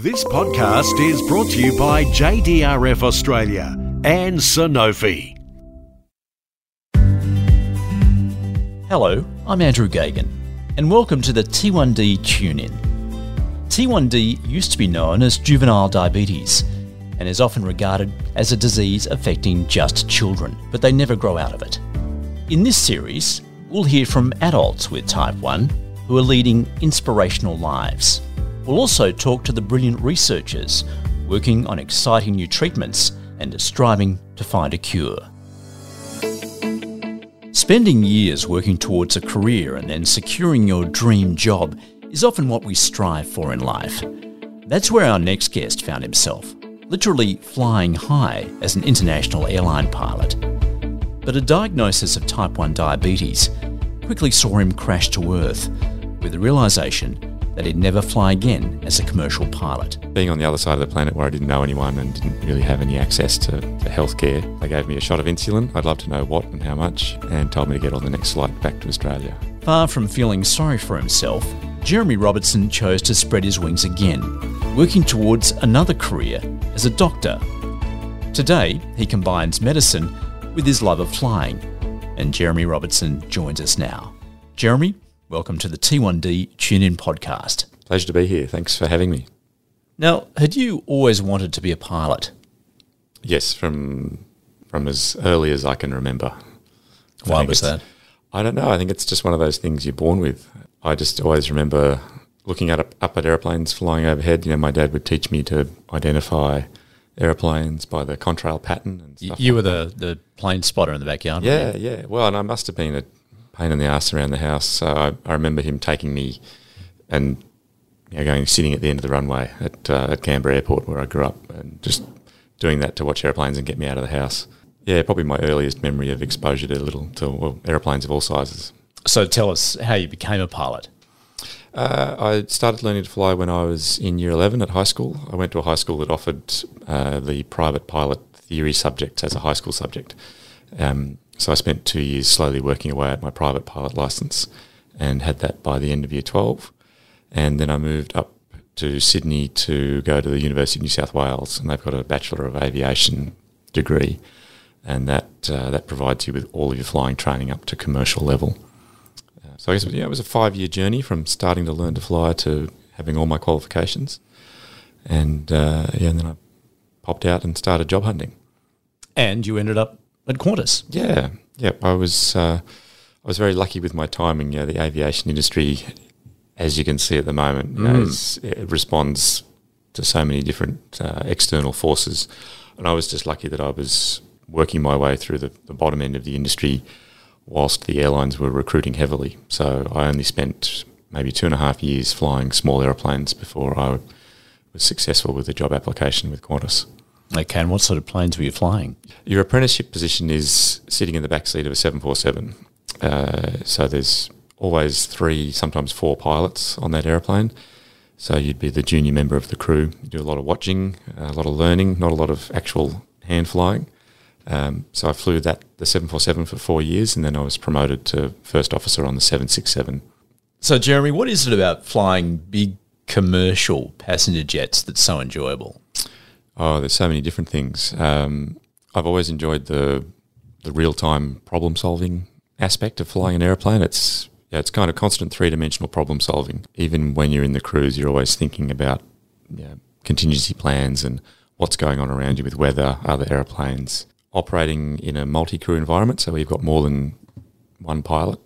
This podcast is brought to you by JDRF Australia and Sanofi. Hello, I'm Andrew Geoghegan, and welcome to the T1D Tune In. T1D used to be known as juvenile diabetes and is often regarded as a disease affecting just children, but they never grow out of it. In this series, we'll hear from adults with type 1 who are leading inspirational lives. We'll also talk to the brilliant researchers working on exciting new treatments and striving to find a cure. Spending years working towards a career and then securing your dream job is often what we strive for in life. That's where our next guest found himself, literally flying high as an international airline pilot. But a diagnosis of type 1 diabetes quickly saw him crash to earth with the realization that he'd never fly again as a commercial pilot. Being on the other side of the planet where I didn't know anyone and didn't really have any access to, to healthcare, they gave me a shot of insulin. I'd love to know what and how much, and told me to get on the next flight back to Australia. Far from feeling sorry for himself, Jeremy Robertson chose to spread his wings again, working towards another career as a doctor. Today, he combines medicine with his love of flying, and Jeremy Robertson joins us now. Jeremy, welcome to the T1D Tune In podcast. Pleasure to be here. Thanks for having me. Now, had you always wanted to be a pilot? Yes, from from as early as I can remember. Why was that? I don't know. I think it's just one of those things you're born with. I just always remember looking at up, at airplanes flying overhead. You know, my dad would teach me to identify airplanes by the contrail pattern and stuff. You like were the, the plane spotter in the backyard. weren't Yeah, yeah. Well, and I must have been a pain in the ass around the house. So I, I remember him taking me and you know, going sitting at the end of the runway at uh, at Canberra Airport where I grew up, and just doing that to watch airplanes and get me out of the house. Yeah, probably my earliest memory of exposure to little to well, airplanes of all sizes. So tell us how you became a pilot. Uh, I started learning to fly when I was in year 11 at high school. I went to a high school that offered uh, the private pilot theory subject as a high school subject. Um, so I spent two years slowly working away at my private pilot license and had that by the end of year 12. And then I moved up to Sydney to go to the University of New South Wales, and they've got a Bachelor of Aviation degree, and that uh, that provides you with all of your flying training up to commercial level. Uh, so I guess yeah, it was a five year journey from starting to learn to fly to having all my qualifications, and uh, yeah, and then I popped out and started job hunting. And you ended up at Qantas. Yeah, yeah. I was uh, I was very lucky with my timing. You know, the aviation industry, as you can see at the moment, you know, is, it responds to so many different uh, external forces, and I was just lucky that I was working my way through the, the bottom end of the industry, whilst the airlines were recruiting heavily. So I only spent maybe two and a half years flying small airplanes before I was successful with the job application with Qantas. Okay, and what sort of planes were you flying? Your apprenticeship position is sitting in the back seat of a 747. Uh, so there's always three, sometimes four pilots on that aeroplane. So you'd be the junior member of the crew. You do a lot of watching, a lot of learning, not a lot of actual hand flying. Um, so I flew that the 747 for four years, and then I was promoted to first officer on the 767. So, Jeremy, what is it about flying big commercial passenger jets that's so enjoyable? Oh, there's so many different things. Um, I've always enjoyed the the real time problem solving aspect of flying an airplane. It's yeah, it's kind of constant three dimensional problem solving. Even when you're in the cruise, you're always thinking about contingency plans and what's going on around you with weather, other airplanes. Operating in a multi crew environment, so we've got more than one pilot,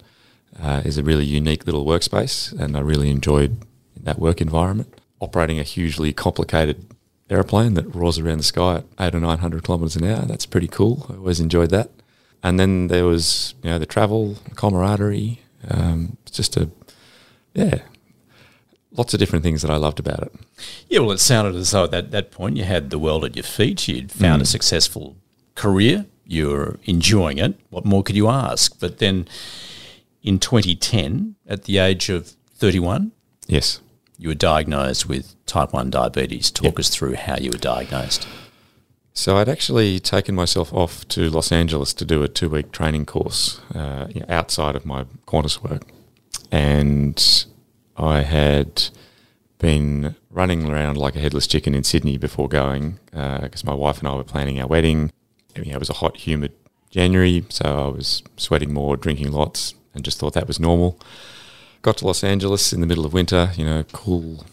uh, is a really unique little workspace, and I really enjoyed that work environment. Operating a hugely complicated airplane that roars around the sky at eight or nine hundred kilometres an hour, that's pretty cool. I always enjoyed that. And then there was you know the travel, camaraderie, um, it's just a yeah, lots of different things that I loved about it. Yeah, well, it sounded as though at that, that point you had the world at your feet. You'd found a successful career. You were enjoying it. What more could you ask? But then in 2010, at the age of 31, Yes. You were diagnosed with type 1 diabetes. Talk us through how you were diagnosed. So I'd actually taken myself off to Los Angeles to do a two week training course uh, outside of my Qantas work. And I had been running around like a headless chicken in Sydney before going because my wife and I were planning our wedding. You know, it was a hot, humid January, so I was sweating more, drinking lots, and just thought that was normal. Got to Los Angeles in the middle of winter, you know, cool,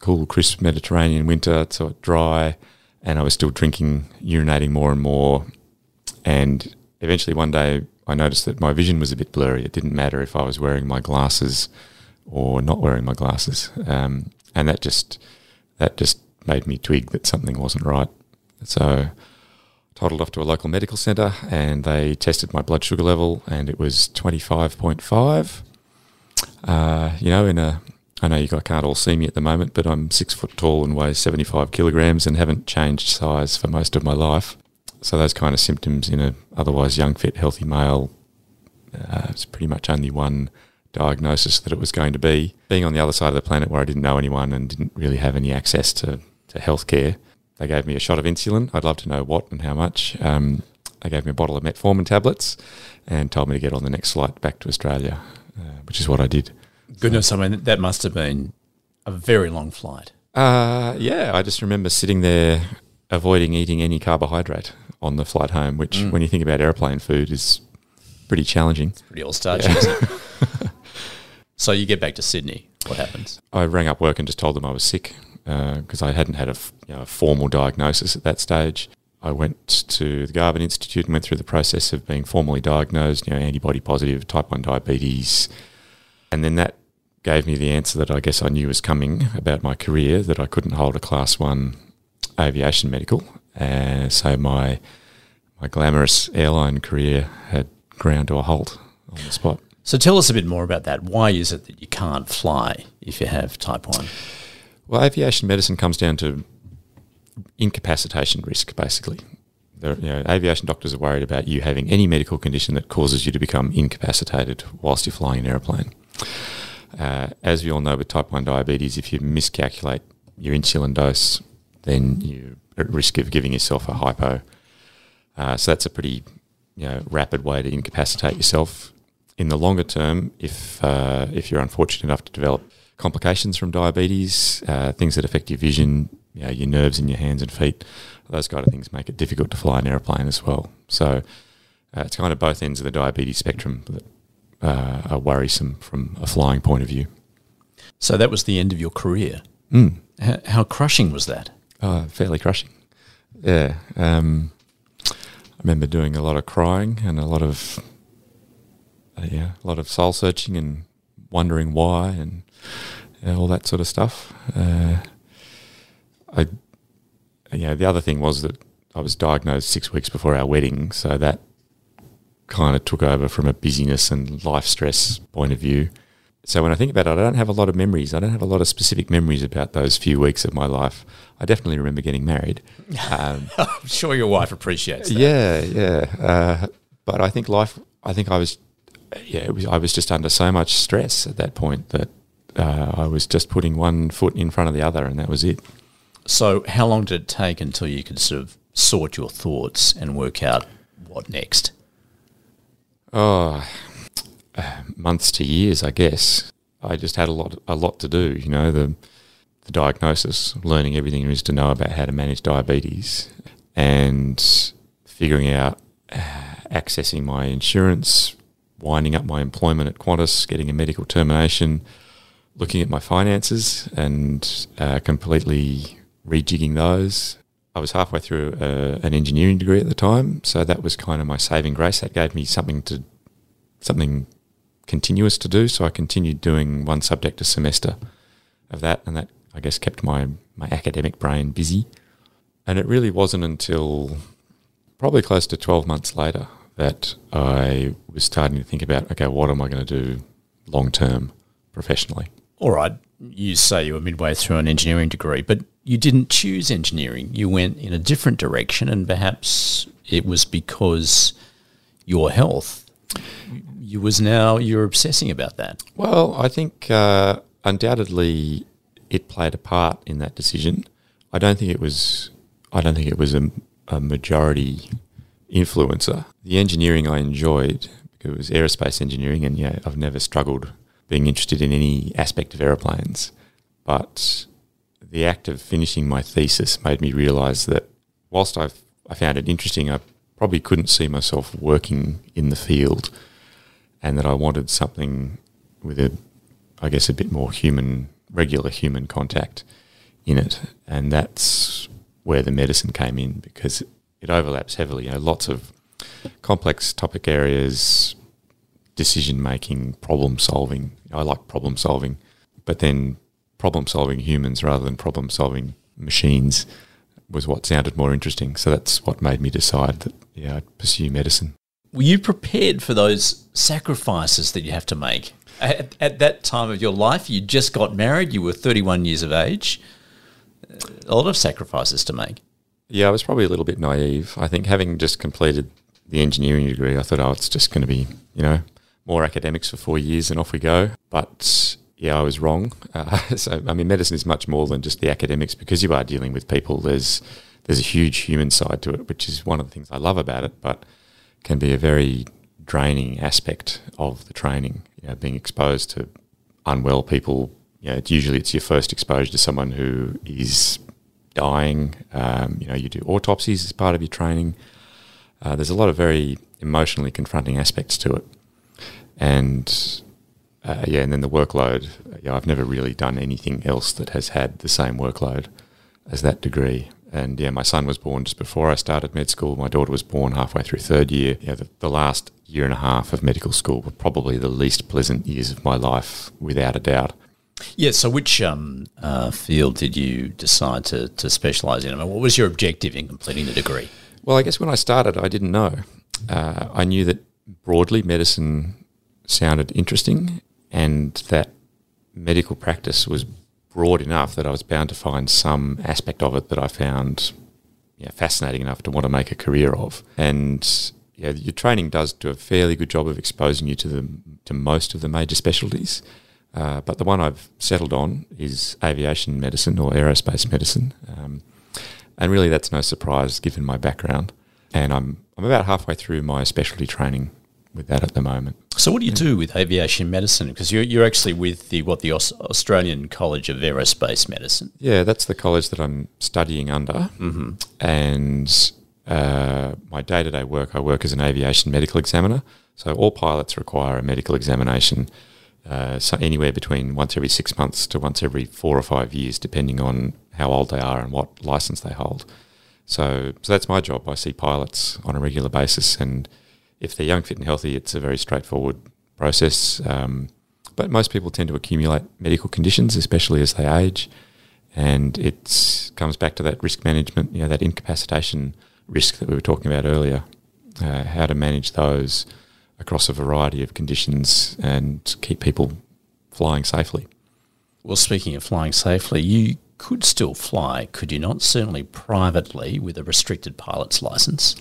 cool, crisp Mediterranean winter, so dry, and I was still drinking, urinating more and more. And eventually one day I noticed that my vision was a bit blurry. It didn't matter if I was wearing my glasses or not wearing my glasses. Um, and that just that just made me twig that something wasn't right. So toddled off to a local medical centre and they tested my blood sugar level and it was 25.5. Uh, you know, in a, I know you guys can't all see me at the moment, but I'm six foot tall and weigh 75 kilograms and haven't changed size for most of my life. So those kind of symptoms in a otherwise young, fit, healthy male, uh, it's pretty much only one diagnosis that it was going to be. Being on the other side of the planet where I didn't know anyone and didn't really have any access to, to healthcare, they gave me a shot of insulin. I'd love to know what and how much. Um, they gave me a bottle of metformin tablets and told me to get on the next flight back to Australia, uh, which is what I did. Goodness, I mean, that must have been a very long flight. Uh, yeah, I just remember sitting there avoiding eating any carbohydrate on the flight home, which, when you think about airplane food, is pretty challenging. Pretty all starchy, it? so you get back to Sydney. What happens? I rang up work and just told them I was sick because I hadn't had a, f- you know, a formal diagnosis at that stage. I went to the Garvan Institute and went through the process of being formally diagnosed, you know, antibody positive, type 1 diabetes. And then that gave me the answer that I guess I knew was coming about my career, that I couldn't hold a class 1 aviation medical. Uh, so my, my glamorous airline career had ground to a halt on the spot. So tell us a bit more about that. Why is it that you can't fly if you have type 1? Well, aviation medicine comes down to incapacitation risk, basically. The, you know, aviation doctors are worried about you having any medical condition that causes you to become incapacitated whilst you're flying an aeroplane. Uh, as we all know, with type 1 diabetes, if you miscalculate your insulin dose, then you're at risk of giving yourself a hypo. Uh, so that's a pretty you know, rapid way to incapacitate yourself. In the longer term, if uh, if you're unfortunate enough to develop complications from diabetes, uh, things that affect your vision, you know, your nerves in your hands and feet, those kind of things make it difficult to fly an aeroplane as well. So uh, it's kind of both ends of the diabetes spectrum that uh, are worrisome from a flying point of view. So that was the end of your career. Mm. How, how crushing was that? Oh, fairly crushing. Yeah. Um, I remember doing a lot of crying and a lot of uh, yeah, a lot of soul searching and wondering why and all that sort of stuff. Uh, I yeah, the other thing was that I was diagnosed six weeks before our wedding, so that kind of took over from a busyness and life stress point of view. So when I think about it, I don't have a lot of memories. I don't have a lot of specific memories about those few weeks of my life. I definitely remember getting married. Um, I'm sure your wife appreciates that. yeah, yeah. Uh, but I think life. I think I was. Yeah, it was, I was just under so much stress at that point that uh, I was just putting one foot in front of the other, and that was it. So how long did it take until you could sort of sort your thoughts and work out what next? Oh, uh, months to years, I guess. I just had a lot, a lot to do. You know, the the diagnosis, learning everything there is to know about how to manage diabetes, and figuring out uh, accessing my insurance, winding up my employment at Qantas, getting a medical termination, looking at my finances, and uh, completely rejigging those. I was halfway through uh, an engineering degree at the time, so that was kind of my saving grace. That gave me something to something continuous to do. So I continued doing one subject a semester of that, and that I guess kept my my academic brain busy. And it really wasn't until probably close to twelve months later that I was starting to think about, okay, what am I going to do long term professionally? All right, you say you were midway through an engineering degree, but you didn't choose engineering. You went in a different direction, and perhaps it was because your health. You was now you're obsessing about that. Well, I think uh, undoubtedly it played a part in that decision. I don't think it was. I don't think it was a, a majority influencer. The engineering I enjoyed because it was aerospace engineering, and yeah, I've never struggled being interested in any aspect of aeroplanes. But the act of finishing my thesis made me realise that whilst i I found it interesting, I probably couldn't see myself working in the field, and that I wanted something with a, I guess, a bit more human, regular human contact in it, and that's where the medicine came in because it overlaps heavily. You know, lots of complex topic areas, decision making, problem solving. I like problem solving, but then problem solving humans rather than problem solving machines was what sounded more interesting. So that's what made me decide that yeah, I'd pursue medicine. Were you prepared for those sacrifices that you have to make? At, at that time of your life, you just got married, you were 31 years of age, a lot of sacrifices to make. Yeah, I was probably a little bit naive. I think having just completed the engineering degree, I thought, oh, it's just going to be, you know, more academics for four years and off we go. But yeah, I was wrong. Uh, so, I mean, medicine is much more than just the academics because you are dealing with people. There's there's a huge human side to it, which is one of the things I love about it, but can be a very draining aspect of the training. You know, being exposed to unwell people. You know, it's usually it's your first exposure to someone who is dying. Um, you know, you do autopsies as part of your training. Uh, there's a lot of very emotionally confronting aspects to it, and uh, yeah, and then the workload. Yeah, I've never really done anything else that has had the same workload as that degree. And yeah, my son was born just before I started med school. My daughter was born halfway through third year. Yeah, the, the last year and a half of medical school were probably the least pleasant years of my life, without a doubt. Yeah. So, which um, uh, field did you decide to, to specialise in? I mean, what was your objective in completing the degree? Well, I guess when I started, I didn't know. Uh, I knew that broadly medicine sounded interesting and that medical practice was broad enough that I was bound to find some aspect of it that I found fascinating enough to want to make a career of. And yeah, your training does do a fairly good job of exposing you to the to most of the major specialties. Uh, but the one I've settled on is aviation medicine or aerospace medicine, um, and really that's no surprise given my background. And I'm I'm about halfway through my specialty training with that at the moment. So, what do you do with aviation medicine? Because you're, you're actually with the what the Australian College of Aerospace Medicine. Yeah, that's the college that I'm studying under, mm-hmm. and uh, my day to day work, I work as an aviation medical examiner. So all pilots require a medical examination. Uh, so anywhere between once every six months to once every four or five years, depending on how old they are and what license they hold. So, so that's my job. I see pilots on a regular basis, and if they're young, fit, and healthy, it's a very straightforward process. Um, but most people tend to accumulate medical conditions, especially as they age, and it comes back to that risk management, you know, that incapacitation risk that we were talking about earlier. Uh, how to manage those across a variety of conditions and keep people flying safely. Well, speaking of flying safely, you could still fly, could you not? Certainly privately with a restricted pilot's license.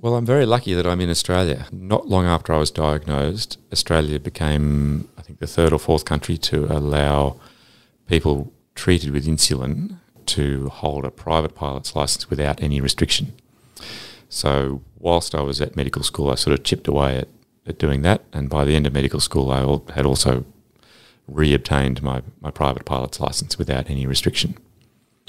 Well, I'm very lucky that I'm in Australia. Not long after I was diagnosed, Australia became, I think, the third or fourth country to allow people treated with insulin to hold a private pilot's license without any restriction. So, whilst I was at medical school, I sort of chipped away at, at doing that. And by the end of medical school, I had also re-obtained my, my private pilot's license without any restriction.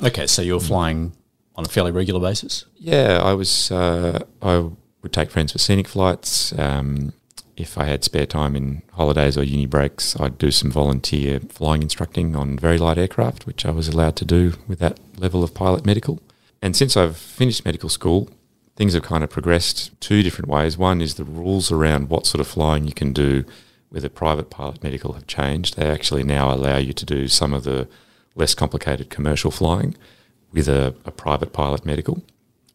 Okay, so you're flying on a fairly regular basis? Yeah, I was. Uh, I would take friends for scenic flights. Um, if I had spare time in holidays or uni breaks, I'd do some volunteer flying instructing on very light aircraft, which I was allowed to do with that level of pilot medical. And since I've finished medical school, things have kind of progressed two different ways. One is the rules around what sort of flying you can do with a private pilot medical have changed. They actually now allow you to do some of the less complicated commercial flying with a, a private pilot medical.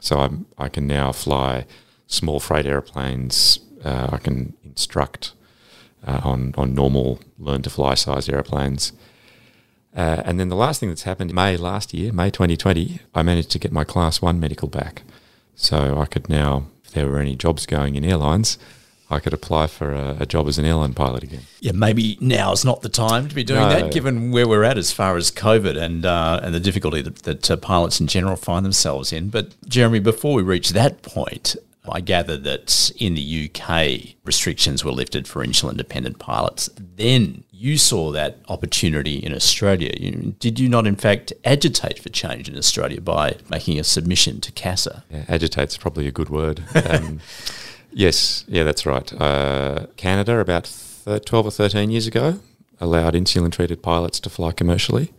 So I'm, I can now fly small freight airplanes. Uh, I can instruct uh, on, on normal learn to fly size airplanes. Uh, and then the last thing that's happened, May last year, May 2020, I managed to get my Class 1 medical back. So I could now, if there were any jobs going in airlines, I could apply for a, a, job as an airline pilot again. Yeah, maybe now is not the time to be doing no. that, given where we're at as far as COVID and uh, and the difficulty that, that uh, pilots in general find themselves in. But Jeremy, before we reach that point, I gather that in the UK restrictions were lifted for insulin dependent pilots. Then you saw that opportunity in Australia. You, did you not, in fact, agitate for change in Australia by making a submission to CASA? Yeah, agitate's probably a good word. Um, yes, yeah, that's right. Uh, Canada, about th- 12 or 13 years ago, allowed insulin treated pilots to fly commercially.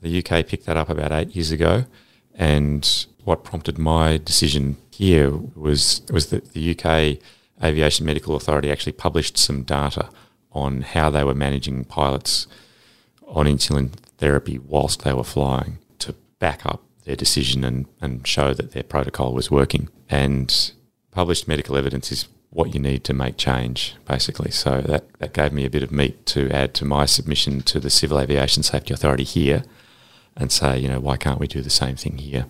The UK picked that up about eight years ago. And what prompted my decision here was, was that the UK Aviation Medical Authority actually published some data on how they were managing pilots on insulin therapy whilst they were flying to back up their decision and, and show that their protocol was working. And published medical evidence is what you need to make change, basically. So that, that gave me a bit of meat to add to my submission to the Civil Aviation Safety Authority here and say, you know, why can't we do the same thing here?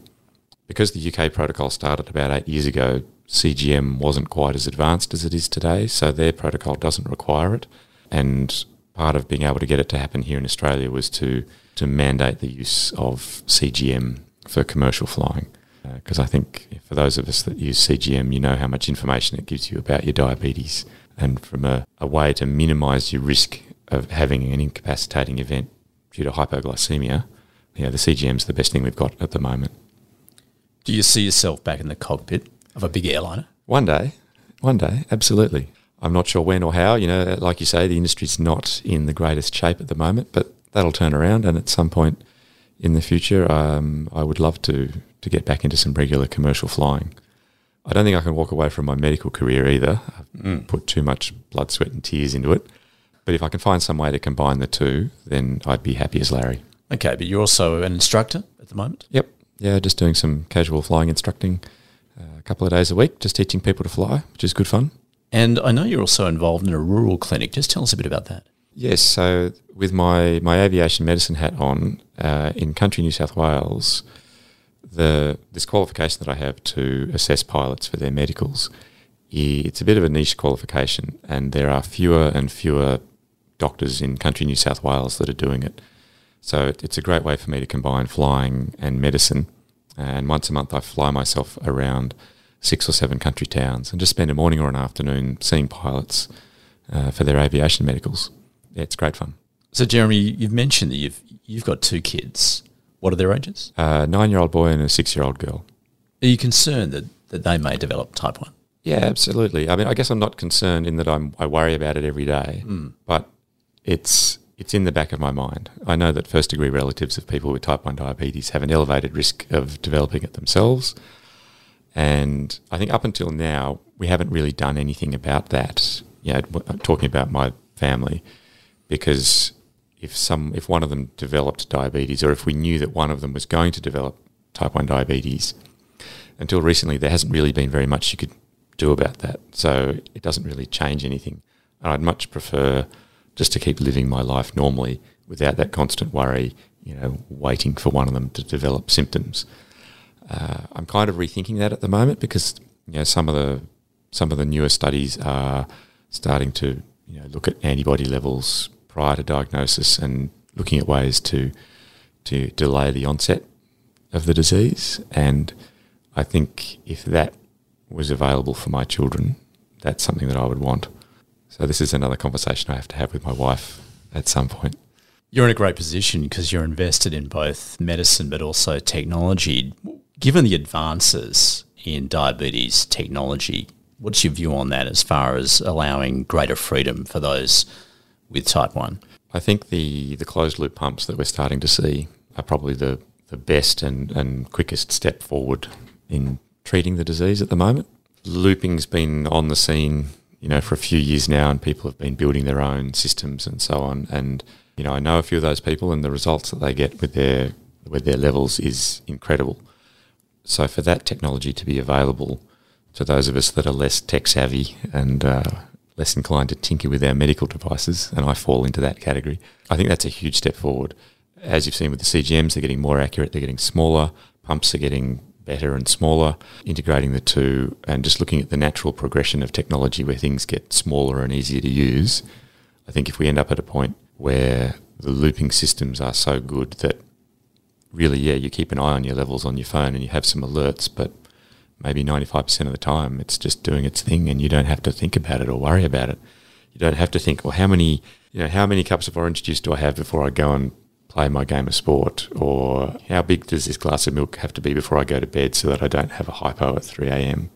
Because the UK protocol started about eight years ago, CGM wasn't quite as advanced as it is today, so their protocol doesn't require it. And part of being able to get it to happen here in Australia was to, to mandate the use of CGM for commercial flying. Because uh, I think for those of us that use CGM, you know how much information it gives you about your diabetes. And from a, a way to minimise your risk of having an incapacitating event due to hypoglycemia, yeah, the CGM is the best thing we've got at the moment. Do you see yourself back in the cockpit of a big airliner? One day, one day, absolutely. I'm not sure when or how. You know, like you say, the industry's not in the greatest shape at the moment, but that'll turn around, and at some point in the future, um, I would love to to get back into some regular commercial flying. I don't think I can walk away from my medical career either. I've mm. put too much blood, sweat, and tears into it. But if I can find some way to combine the two, then I'd be happy as Larry. Okay, but you're also an instructor at the moment? Yep. Yeah, just doing some casual flying instructing uh, a couple of days a week, just teaching people to fly, which is good fun. And I know you're also involved in a rural clinic. Just tell us a bit about that. Yes, so with my, my aviation medicine hat on uh, in country New South Wales, the this qualification that I have to assess pilots for their medicals, it's a bit of a niche qualification, and there are fewer and fewer doctors in country New South Wales that are doing it. So it's a great way for me to combine flying and medicine. And once a month, I fly myself around six or seven country towns and just spend a morning or an afternoon seeing pilots uh, for their aviation medicals. Yeah, it's great fun. So, Jeremy, you've mentioned that you've you've got two kids. What are their ages? A nine-year-old boy and a six-year-old girl. Are you concerned that, that they may develop type one? Yeah, absolutely. I mean, I guess I'm not concerned in that I'm, I worry about it every day, mm. but it's it's in the back of my mind. I know that first degree relatives of people with type 1 diabetes have an elevated risk of developing it themselves. And I think up until now, we haven't really done anything about that. You know, talking about my family, because if some, if one of them developed diabetes, or if we knew that one of them was going to develop type one diabetes, until recently there hasn't really been very much you could do about that. So it doesn't really change anything. And I'd much prefer just to keep living my life normally without that constant worry, you know, waiting for one of them to develop symptoms. Uh, I'm kind of rethinking that at the moment because you know some of the some of the newer studies are starting to you know look at antibody levels prior to diagnosis and looking at ways to to delay the onset of the disease. And I think if that was available for my children, that's something that I would want. So this is another conversation I have to have with my wife at some point. You're in a great position because you're invested in both medicine but also technology. Given the advances in diabetes technology, what's your view on that as far as allowing greater freedom for those with type 1? I think the, the closed loop pumps that we're starting to see are probably the, the best and, and quickest step forward in treating the disease at the moment. Looping's been on the scene, you know, for a few years now, and people have been building their own systems and so on. And you know, I know a few of those people, and the results that they get with their with their levels is incredible. So for that technology to be available to those of us that are less tech savvy and uh, less inclined to tinker with our medical devices, and I fall into that category, I think that's a huge step forward. As you've seen with the CGMs, they're getting more accurate, they're getting smaller, pumps are getting better and smaller, integrating the two and just looking at the natural progression of technology where things get smaller and easier to use. I think if we end up at a point where the looping systems are so good that really, yeah, you keep an eye on your levels on your phone and you have some alerts, but maybe 95% of the time it's just doing its thing and you don't have to think about it or worry about it. You don't have to think, well, how many, you know, how many cups of orange juice do I have before I go and play my game of sport? Or how big does this glass of milk have to be before I go to bed so that I don't have a hypo at 3 a.m.?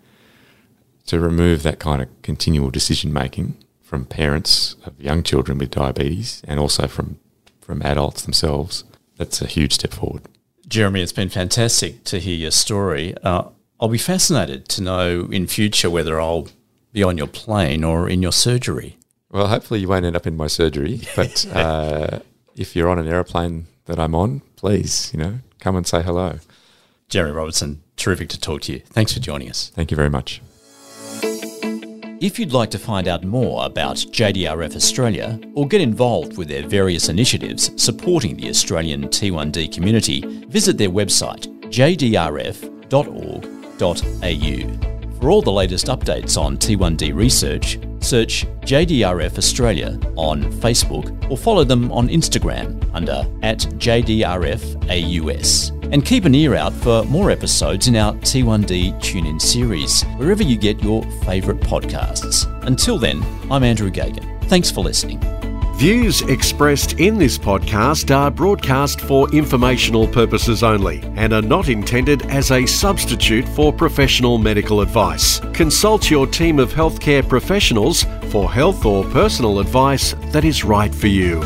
To remove that kind of continual decision making from parents of young children with diabetes and also from, from adults themselves, that's a huge step forward. Jeremy, it's been fantastic to hear your story. Uh, I'll be fascinated to know in future whether I'll be on your plane or in your surgery. Well, hopefully you won't end up in my surgery, but uh, if you're on an aeroplane that I'm on, please, you know, come and say hello. Jerry Robertson, terrific to talk to you. Thanks for joining us. Thank you very much. If you'd like to find out more about JDRF Australia or get involved with their various initiatives supporting the Australian T1D community, visit their website jdrf.org.au. For all the latest updates on T1D research, search JDRF Australia on Facebook or follow them on Instagram under at JDRFAUS. And keep an ear out for more episodes in our T1D Tune In series, wherever you get your favourite podcasts. Until then, I'm Andrew Geoghegan. Thanks for listening. Views expressed in this podcast are broadcast for informational purposes only and are not intended as a substitute for professional medical advice. Consult your team of healthcare professionals for health or personal advice that is right for you.